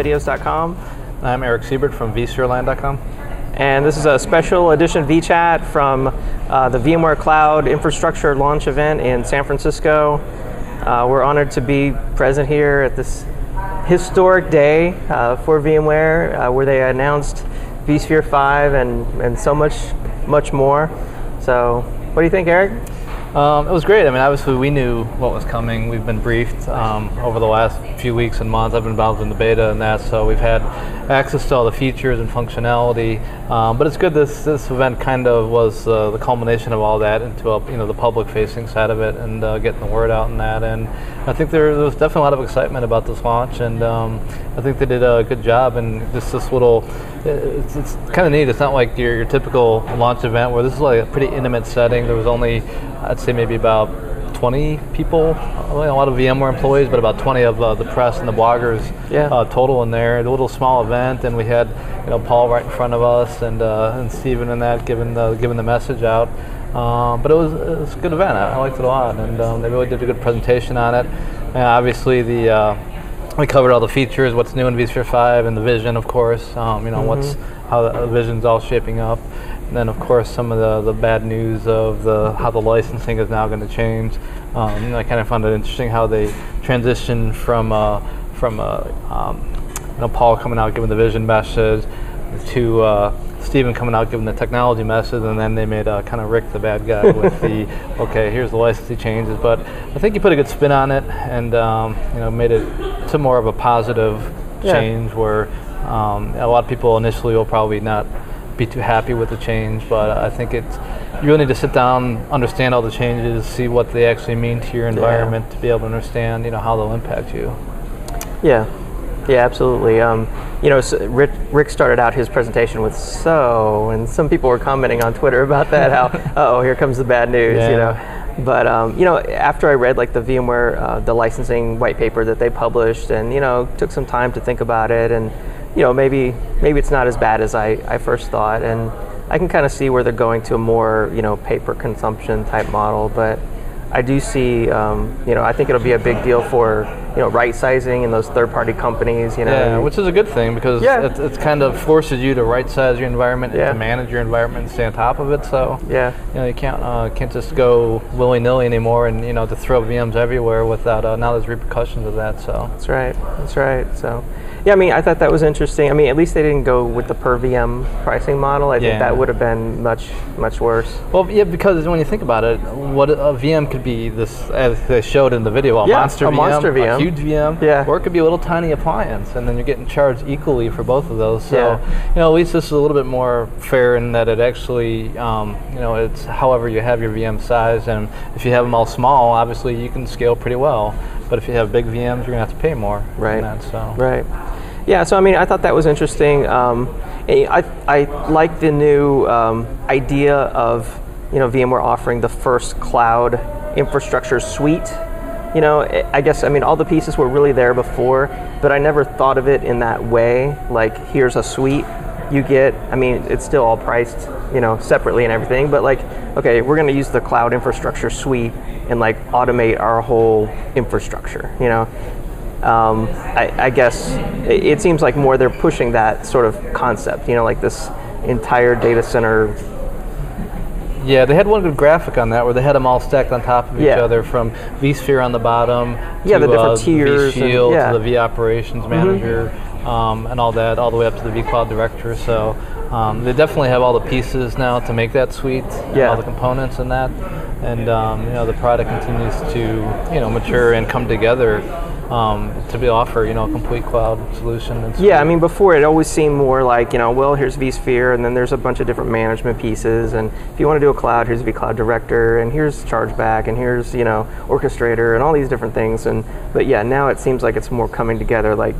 VMwareVideos.com. I'm Eric Siebert from vSphereLand.com. And this is a special edition VChat from uh, the VMware Cloud Infrastructure launch event in San Francisco. Uh, we're honored to be present here at this historic day uh, for VMware uh, where they announced vSphere 5 and, and so much, much more. So, what do you think, Eric? Um, it was great. I mean, obviously, we knew what was coming. We've been briefed um, over the last few weeks and months. I've been involved in the beta and that, so we've had access to all the features and functionality. Um, but it's good this this event kind of was uh, the culmination of all that into a, you know the public-facing side of it and uh, getting the word out and that. And I think there, there was definitely a lot of excitement about this launch, and um, I think they did a good job. And just this little, it's, it's kind of neat. It's not like your, your typical launch event where this is like a pretty intimate setting. There was only I'd say maybe about 20 people, a lot of VMware employees, but about 20 of uh, the press and the bloggers Yeah. uh, total in there. A little small event, and we had you know Paul right in front of us and uh, and Stephen and that giving the giving the message out. Um, but it was, it was a good event. I, I liked it a lot, and um, they really did a good presentation on it. And obviously the uh, we covered all the features, what's new in vSphere 5, and the vision, of course. Um, you know what's how the vision's all shaping up. And then, of course, some of the, the bad news of the how the licensing is now going to change. Um, I kind of found it interesting how they transitioned from uh, from uh, um, you know Paul coming out giving the vision message to uh, Stephen coming out giving the technology message, and then they made uh, kind of Rick the bad guy with the okay, here's the licensing changes. But I think you put a good spin on it, and um, you know made it to more of a positive Yeah. change where um, a lot of people initially will probably not be too happy with the change, but I think it's you really need to sit down, understand all the changes, see what they actually mean to your environment to be able to understand, you know, how they'll impact you. Yeah, yeah, absolutely. Um, you know, so Rick, Rick started out his presentation with "so," and some people were commenting on Twitter about that. How, oh, here comes the bad news. You know, but um, you know, after I read like the VMware, uh, the licensing white paper that they published, and you know, took some time to think about it, and you know, maybe maybe it's not as bad as I, I first thought, and I can kind of see where they're going to a more you know paper consumption type model, but. I do see, um, you know, I think it'll be a big deal for, you know, right sizing and those third party companies, you know. Yeah, which is a good thing because Yeah. it, it's kind of forces you to right size your environment Yeah. and to manage your environment and stay on top of it. So yeah, you know you can't uh, can't just go willy nilly anymore and you know to throw VMs everywhere without uh, now there's repercussions of that. So that's right. That's right. So, yeah, I mean, I thought that was interesting. I mean, at least they didn't go with the per VM pricing model. I think that would have been much, much worse. Well, yeah, because when you think about it, what a VM could be this, as they showed in the video, a Yeah, monster a VM, monster a huge VM, Yeah. or it could be a little tiny appliance, and then you're getting charged equally for both of those. So, Yeah. you know, at least this is a little bit more fair in that it actually, um, you know, it's however you have your VM size, and if you have them all small, obviously you can scale pretty well. But if you have big VMs, you're gonna have to pay more. Right. That, so. Right. Yeah. So I mean, I thought that was interesting. Um, I I like the new um, idea of you know VMware offering the first cloud infrastructure suite. You know, I- I guess I mean all the pieces were really there before, but I never thought of it in that way. Like here's a suite you get. I mean, it's still all priced you know separately and everything, but like okay, we're going to use the cloud infrastructure suite and like automate our whole infrastructure. You know, um, I, I guess it, it seems like more they're pushing that sort of concept, you know, like this entire data center. Yeah, they had one good graphic on that where they had them all stacked on top of each Yeah. other from vSphere on the bottom Yeah, to the different uh, tiers and- yeah. Mm-hmm. to the vOperations manager um, and all that, all the way up to the vCloud director. So um, they definitely have all the pieces now to make that suite, Yeah. all the components and that. And um, you know the product continues to you know mature and come together um, to be offer you know a complete cloud solution. And Yeah, I mean, before it always seemed more like, you know, well, here's vSphere, and then there's a bunch of different management pieces, and if you want to do a cloud, here's vCloud Director, and here's Chargeback, and here's, you know, Orchestrator, and all these different things. And but yeah, now it seems like it's more coming together. Like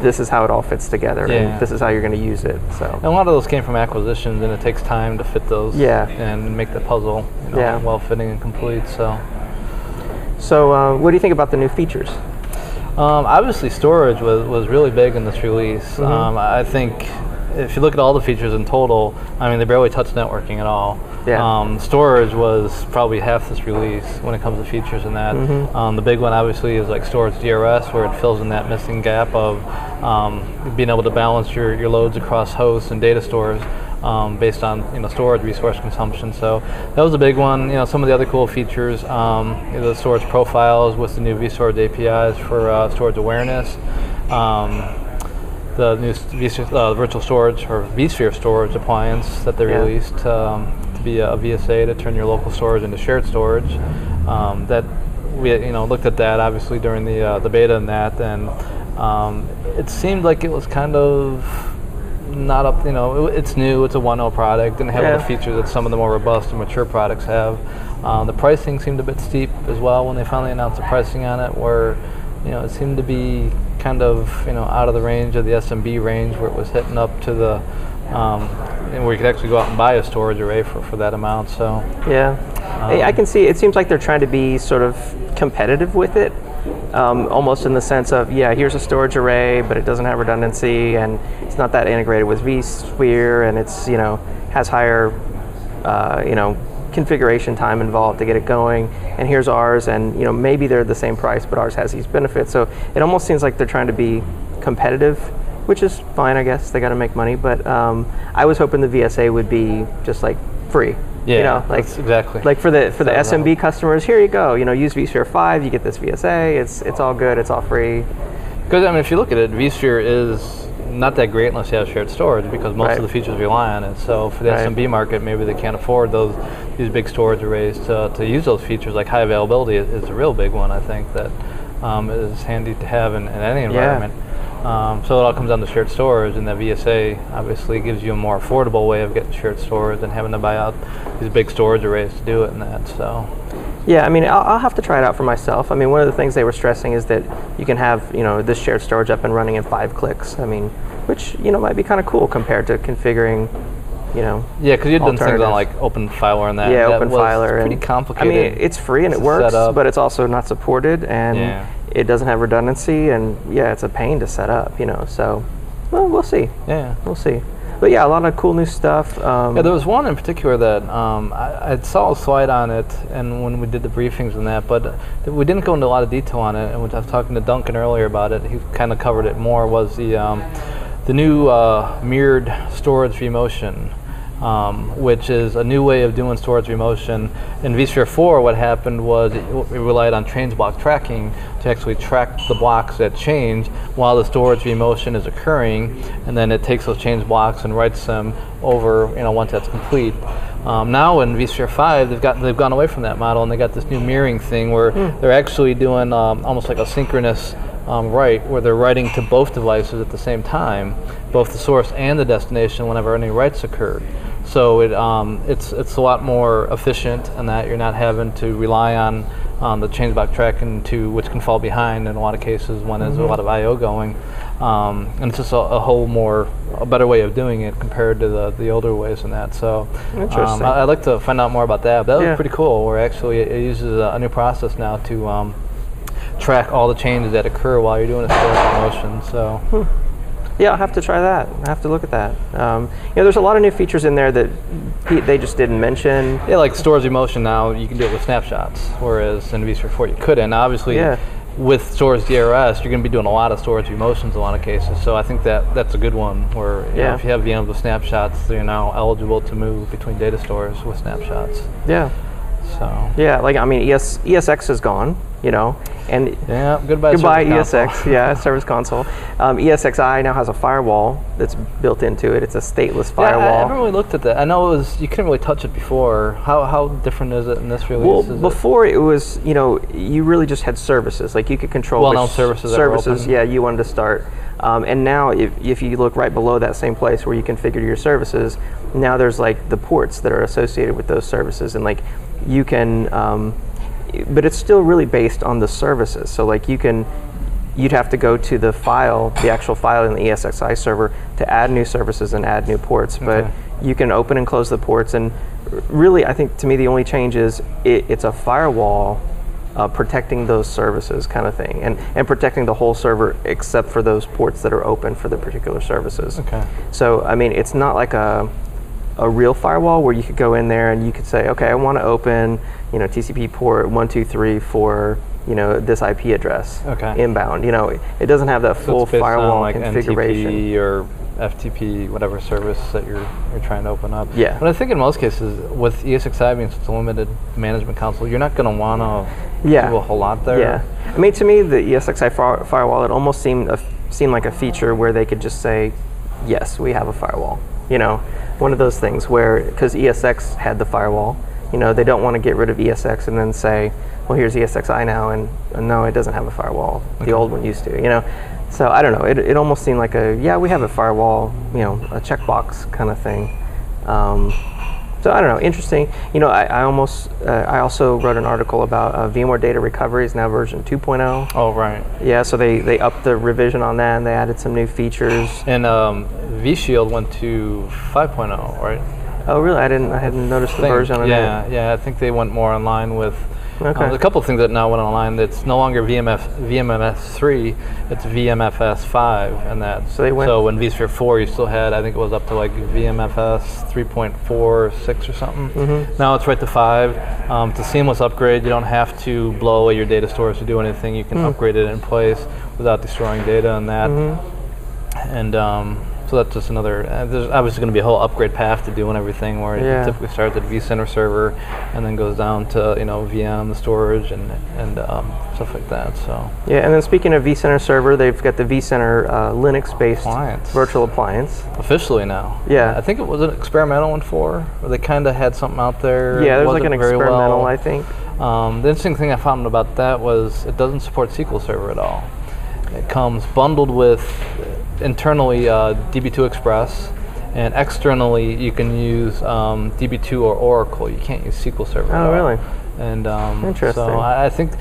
this is how it all fits together, Yeah. and this is how you're going to use it. So And a lot of those came from acquisitions, and it takes time to fit those Yeah. and make the puzzle you know, Yeah. well fitting and complete. So, so uh, what do you think about the new features? um, obviously, storage was, was really big in this release. Mm-hmm. Um, I think if you look at all the features in total, I mean, they barely touch networking at all. Yeah. Um, storage was probably half this release when it comes to features and that. Mm-hmm. Um, the big one, obviously, is like storage DRS, where it fills in that missing gap of um, being able to balance your, your loads across hosts and data stores. Um, based on you know storage resource consumption, so that was a big one. You know some of the other cool features, um, you know, the storage profiles with the new vStorage APIs for uh, storage awareness. Um, the new uh, virtual storage or vSphere storage appliance that they Yeah. released um, to be a, VSA to turn your local storage into shared storage. Um, that we you know looked at that obviously during the uh, the beta and that, and um, it seemed like it was kind of not up. You know, it, it's new. It's a 1.0 product. Didn't have all the Yeah. features that some of the more robust and mature products have. Um, the pricing seemed a bit steep as well when they finally announced the pricing on it, where you know it seemed to be kind of you know out of the range of the SMB range, where it was hitting up to the um, and where you could actually go out and buy a storage array for, for that amount. So Yeah, I I can see. It seems like they're trying to be sort of competitive with it, um, almost in the sense of, yeah, here's a storage array, but it doesn't have redundancy, and it's not that integrated with vSphere, and it's you know has higher, uh, you know, configuration time involved to get it going. And here's ours, and you know maybe they're the same price, but ours has these benefits. So it almost seems like they're trying to be competitive. Which is fine, I guess. They got to make money, but um, I was hoping the VSA would be just like free. yeah, you know, like exactly like for the for the SMB customers, here you go. You know, use vSphere five, you get this VSA. It's it's all good. It's all free. Because I mean, if you look at it, vSphere is not that great unless you have shared storage because most Right. of the features rely on it. So for the Right. SMB market, maybe they can't afford those these big storage arrays to, to use those features. Like high availability is, is a real big one. I think that um, is handy to have in, in any environment. Um, so it all comes down to shared storage, and the VSA obviously gives you a more affordable way of getting shared storage than having to buy out these big storage arrays to do it and that. So Yeah, I mean, I'll, I'll have to try it out for myself. I mean, one of the things they were stressing is that you can have you know this shared storage up and running in five clicks. I mean, which you know might be kind of cool compared to configuring, you know. yeah, because you've done things on like OpenFiler and that. yeah, that open was pretty and complicated. I mean, it's free and it works, but it's also not supported and Yeah. it doesn't have redundancy and yeah, it's a pain to set up. You know, so well, we'll see. yeah. We'll see. But yeah, a lot of cool new stuff. Um, Yeah, there was one in particular that um, I, I saw a slide on it, and when we did the briefings and that, but we didn't go into a lot of detail on it. And when I was talking to Duncan earlier about it, he kind of covered it more. Was the um, the new uh, mirrored storage vMotion, um, which is a new way of doing storage vMotion. In vSphere 4, what happened was it, it relied on change block tracking to actually track the blocks that change while the storage vMotion is occurring, and then it takes those change blocks and writes them over, you know, once that's complete. Um, now in vSphere 5, they've got they've gone away from that model and they got this new mirroring thing where they're actually doing um, almost like a synchronous um, write, where they're writing to both devices at the same time, both the source and the destination whenever any writes occur. So it um, it's it's a lot more efficient in that you're not having to rely on um, the change block tracking to which can fall behind in a lot of cases when there's a lot of I/O going, um, and it's just a, a whole more a better way of doing it compared to the, the older ways and that. So Interesting. um, I, I'd like to find out more about that. But that Yeah. was pretty cool. Where actually it, it uses a, a new process now to um, track all the changes that occur while you're doing a storage vMotion. So. Yeah, I'll have to try that. I have to look at that. Um, you know, there's a lot of new features in there that they just didn't mention. Yeah, like storage vMotion now, you can do it with snapshots, whereas in vSphere 4 you couldn't. Obviously, Yeah. with storage DRS, you're going to be doing a lot of storage vMotions in a lot of cases. So I think that that's a good one. Where you know, Yeah. if you have VMs with snapshots, you're now eligible to move between data stores with snapshots. Yeah, So yeah. Like I mean, ES, ESX is gone. You know, and yeah, goodbye. goodbye. ESX. yeah, service console. Um, ESXi now has a firewall that's built into it. It's a stateless Yeah, I- haven't really looked at that. I know it was you couldn't really touch it before. How how different is it in this release? Well, Is before it was, you know, you really just had services. Like you could control Well-known services services, yeah, you wanted to start. Um, and now, if, if you look right below that same place where you configure your services, now there's like the ports that are associated with those services, and like you can, um, but it's still really based on the services. So like you can, you'd have to go to the file, the actual file in the ESXi server to add new services and add new ports. But Okay. you can open and close the ports, and really, I think to me the only change is it, it's a firewall uh, protecting those services, kind of thing, and and protecting the whole server except for those ports that are open for the particular services. Okay. So I mean, it's not like a a real firewall where you could go in there and you could say, okay, I want to open, you know, TCP port one two three for you know this IP address Okay. inbound. You know, it doesn't have that So full it's based on, firewall like configuration. Or FTP, whatever service that you're you're trying to open up. Yeah. But I think in most cases, with ESXi being such a limited management console, you're not going to want to Yeah. do a whole lot there. Yeah, I mean, to me, the ESXi fire- firewall it almost seemed a uh, f seemed like a feature where they could just say, "Yes, we have a firewall." You know, one of those things where because ESX had the firewall, you know, they don't want to get rid of ESX and then say, "Well, here's ESXi now," and uh, no, it doesn't have a firewall. The old one used to. You know, so I don't know. It, it almost seemed like a yeah, we have a firewall. You know, a checkbox kind of thing. Um, so I don't know, interesting. You know, I, I almost, uh, I also wrote an article about uh, VMware Data Recovery is now version 2.0. Oh right. Yeah, so they they upped the revision on that and they added some new features. And um, vShield went to 5.0, right? Oh, really? I didn't, I hadn't noticed the Think- version on yeah, yeah. I think they went more in line with. Okay. Um, there's a couple of things that now went online. That's no longer VMF VMFS three. It's VMFS five, and that. So they went- So when vSphere four, you still had. I think it was up to like VMFS three point four six or something. Mm-hmm. Now it's right to five. Um, it's a seamless upgrade. You don't have to blow away your data stores to do anything. You can upgrade it in place without destroying data and that. Mm-hmm. And um, so that's just another. Uh, there's obviously going to be a whole upgrade path to doing everything, where Yeah. it typically starts at vCenter server, and then goes down to you know VM, the storage, and and um, stuff like that. So Yeah, and then speaking of vCenter server, they've got the vCenter uh, Linux-based Appliance. virtual appliance. officially now, Yeah. I think it was an experimental one for. Where they kind of had something out there. Yeah, there's like an experimental, well. I think. Um, the interesting thing I found about that was it doesn't support SQL Server at all. It comes bundled with internally uh, DB2 Express, and externally you can use um, DB2 or Oracle. You can't use SQL Server. Oh, really? And um, Interesting. So I, I think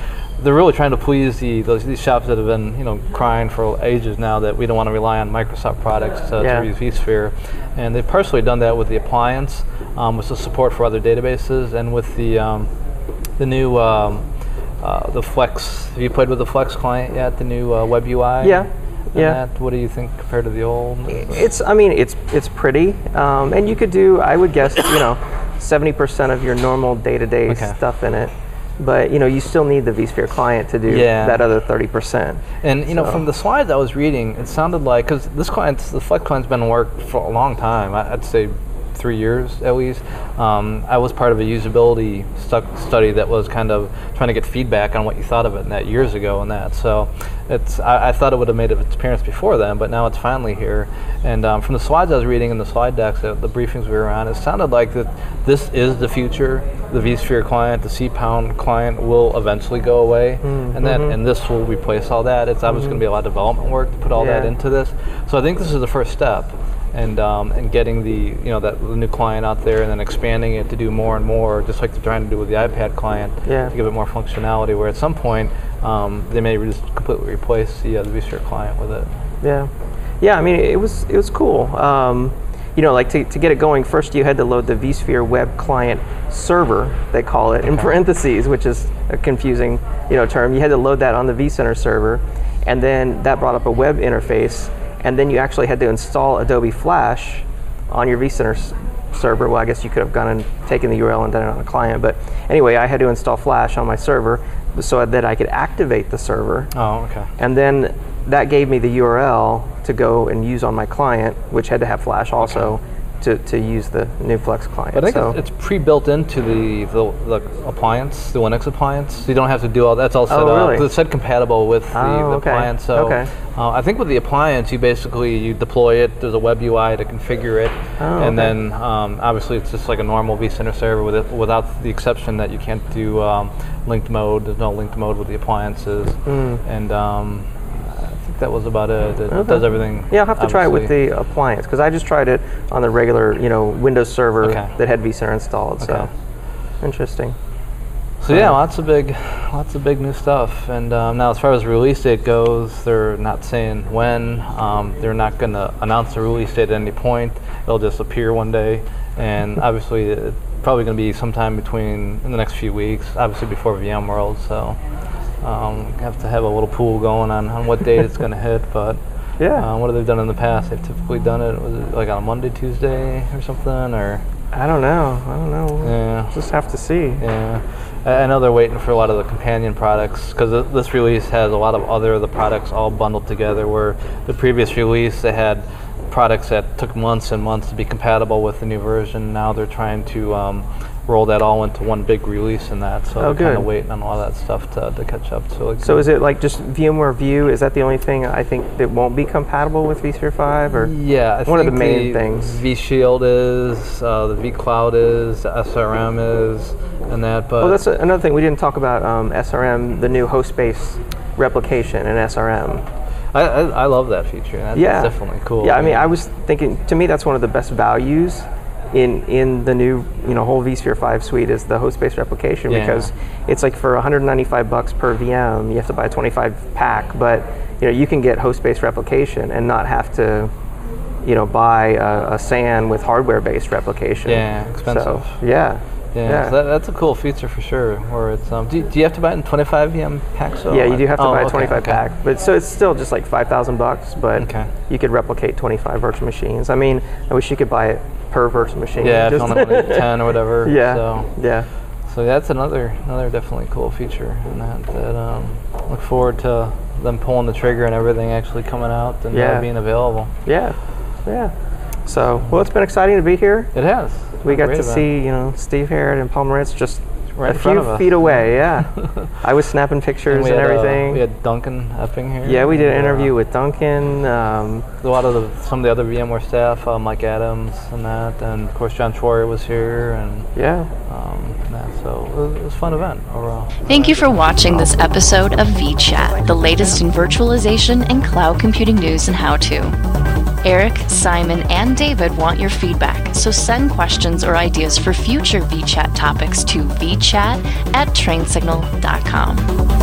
they're really trying to please the those, these shops that have been you know crying for ages now that we don't want to rely on Microsoft products to, Yeah. to use vSphere, and they've partially done that with the appliance, um, with the support for other databases, and with the um, the new um, uh, the Flex. Have you played with the Flex client yet? The new uh, Web UI. Yeah, yeah. That, what do you think compared to the old? It's, I mean, it's it's pretty, um, and you could do, I would guess, you know, seventy percent of your normal day-to-day Okay. stuff in it. But you know, you still need the vSphere client to do Yeah. that other thirty percent. And you know, from the slides I was reading, it sounded like because this client, the Flex client's been in work for a long time. I- I'd say three years at least. Um, I was part of a usability stu- study that was kind of trying to get feedback on what you thought of it, and that years ago, and that. So it's I, I thought it would have made its appearance before then, but now it's finally here. And um, from the slides I was reading and the slide decks, uh, the briefings we were on, it sounded like that this is the future. The vSphere client, the cPound client will eventually go away, and that and this will replace all that. It's obviously going to be a lot of development work to put all that into this. So I think this is the first step, and um, and getting the you know that new client out there, and then expanding it to do more and more, just like they're trying to do with the iPad client, Yeah. to give it more functionality. Where at some point um, they may just completely replace the, uh, the vSphere client with it. Yeah, yeah. I mean, it was it was cool. Um, you know, like to, to get it going, first you had to load the vSphere web client server, they call it, in parentheses, which is a confusing you know term. You had to load that on the vCenter server, and then that brought up a web interface, and then you actually had to install Adobe Flash on your vCenter server. Well, I guess you could have gone and taken the URL and done it on a client, but anyway, I had to install Flash on my server so that I could activate the server Oh, okay. and then that gave me the URL to go and use on my client, which had to have Flash also to, to use the new Flex client. I think so, it's, it's pre-built into the, the the appliance, the Linux appliance. So you don't have to do all that's all set Oh, up. really? It's said compatible with the, Oh, the okay. appliance. So Okay. uh, I think with the appliance, you basically you deploy it. There's a web UI to configure it, Oh, and okay. then um, obviously it's just like a normal vCenter server with it, without the exception that you can't do um, linked mode. There's no linked mode with the appliances, Hmm. and um, that was about it. It Okay. does everything. yeah, I'll have to try it with the appliance because I just tried it on the regular, you know, Windows server Okay. that had vCenter installed. Okay. So interesting. So yeah, lots of big, lots of big new stuff. And um, now, as far as release date goes, they're not saying when. Um, they're not going to announce the release date at any point. It'll just appear one day. And obviously, uh, probably going to be sometime between in the next few weeks, obviously before VMworld. So um, have to have a little pool going on, on what date it's going to hit. But Yeah. um, what have they done in the past? They've typically done it was it like on a Monday, Tuesday, or something, or I don't know. I don't know. We'll yeah. Just have to see. Yeah, I I know they're waiting for a lot of the companion products because this release has a lot of other of the products all bundled together. Where the previous release they had products that took months and months to be compatible with the new version. Now they're trying to um, roll that all into one big release in that. So Oh, they're kind of waiting on all that stuff to, to catch up. So, like, So is it like just VMware View? Is that the only thing I think that won't be compatible with vSphere 5? Or Yeah, I One of the main things. vShield is, uh, the vCloud is, the SRM is, and that. But well, that's a, another thing we didn't talk about. Um, SRM, the new host-based replication in SRM. I, I, I love that feature. That's, yeah, that's definitely cool. Yeah, I mean, I was thinking. To me, that's one of the best values in in the new you know whole vSphere 5 suite is the host-based replication Yeah. because it's like for 195 bucks per VM, you have to buy a 25 pack, but you know you can get host-based replication and not have to you know buy a, a SAN with hardware-based replication. Yeah, expensive. So, yeah. Yeah, Yeah. so that, that's a cool feature for sure. Where it's um, do, do you have to buy it in 25 VM packs? though? Yeah, you do have to Oh, buy a okay, 25 okay. pack, but so it's still just like 5,000 bucks. But Okay. you could replicate 25 virtual machines. I mean, I wish you could buy it per machine. Yeah, if you Just- 10 or whatever. yeah, So, yeah, so that's another another definitely cool feature in that. That um, look forward to them pulling the trigger and everything actually coming out and Yeah. being available. yeah, yeah. So, well, it's been exciting to be here. It has. We got to event. see, you know, Steve Herrod and Paul Maritz just Right a few of us. feet away. Yeah, I was snapping And pictures we and, had, uh, everything. we had Duncan Epping here. yeah, we did an and, uh, interview with Duncan. Um, a lot of the some of the other VMware staff, uh, Mike Adams and that, and of course John Troyer was here, and yeah, um, and that. So it was, it was a fun event overall. Thank you for watching this episode of VChat, the latest in virtualization and cloud computing news and how to. Eric, Simon, and David want your feedback, so send questions or ideas for future VChat topics to vchat at trainsignal.com.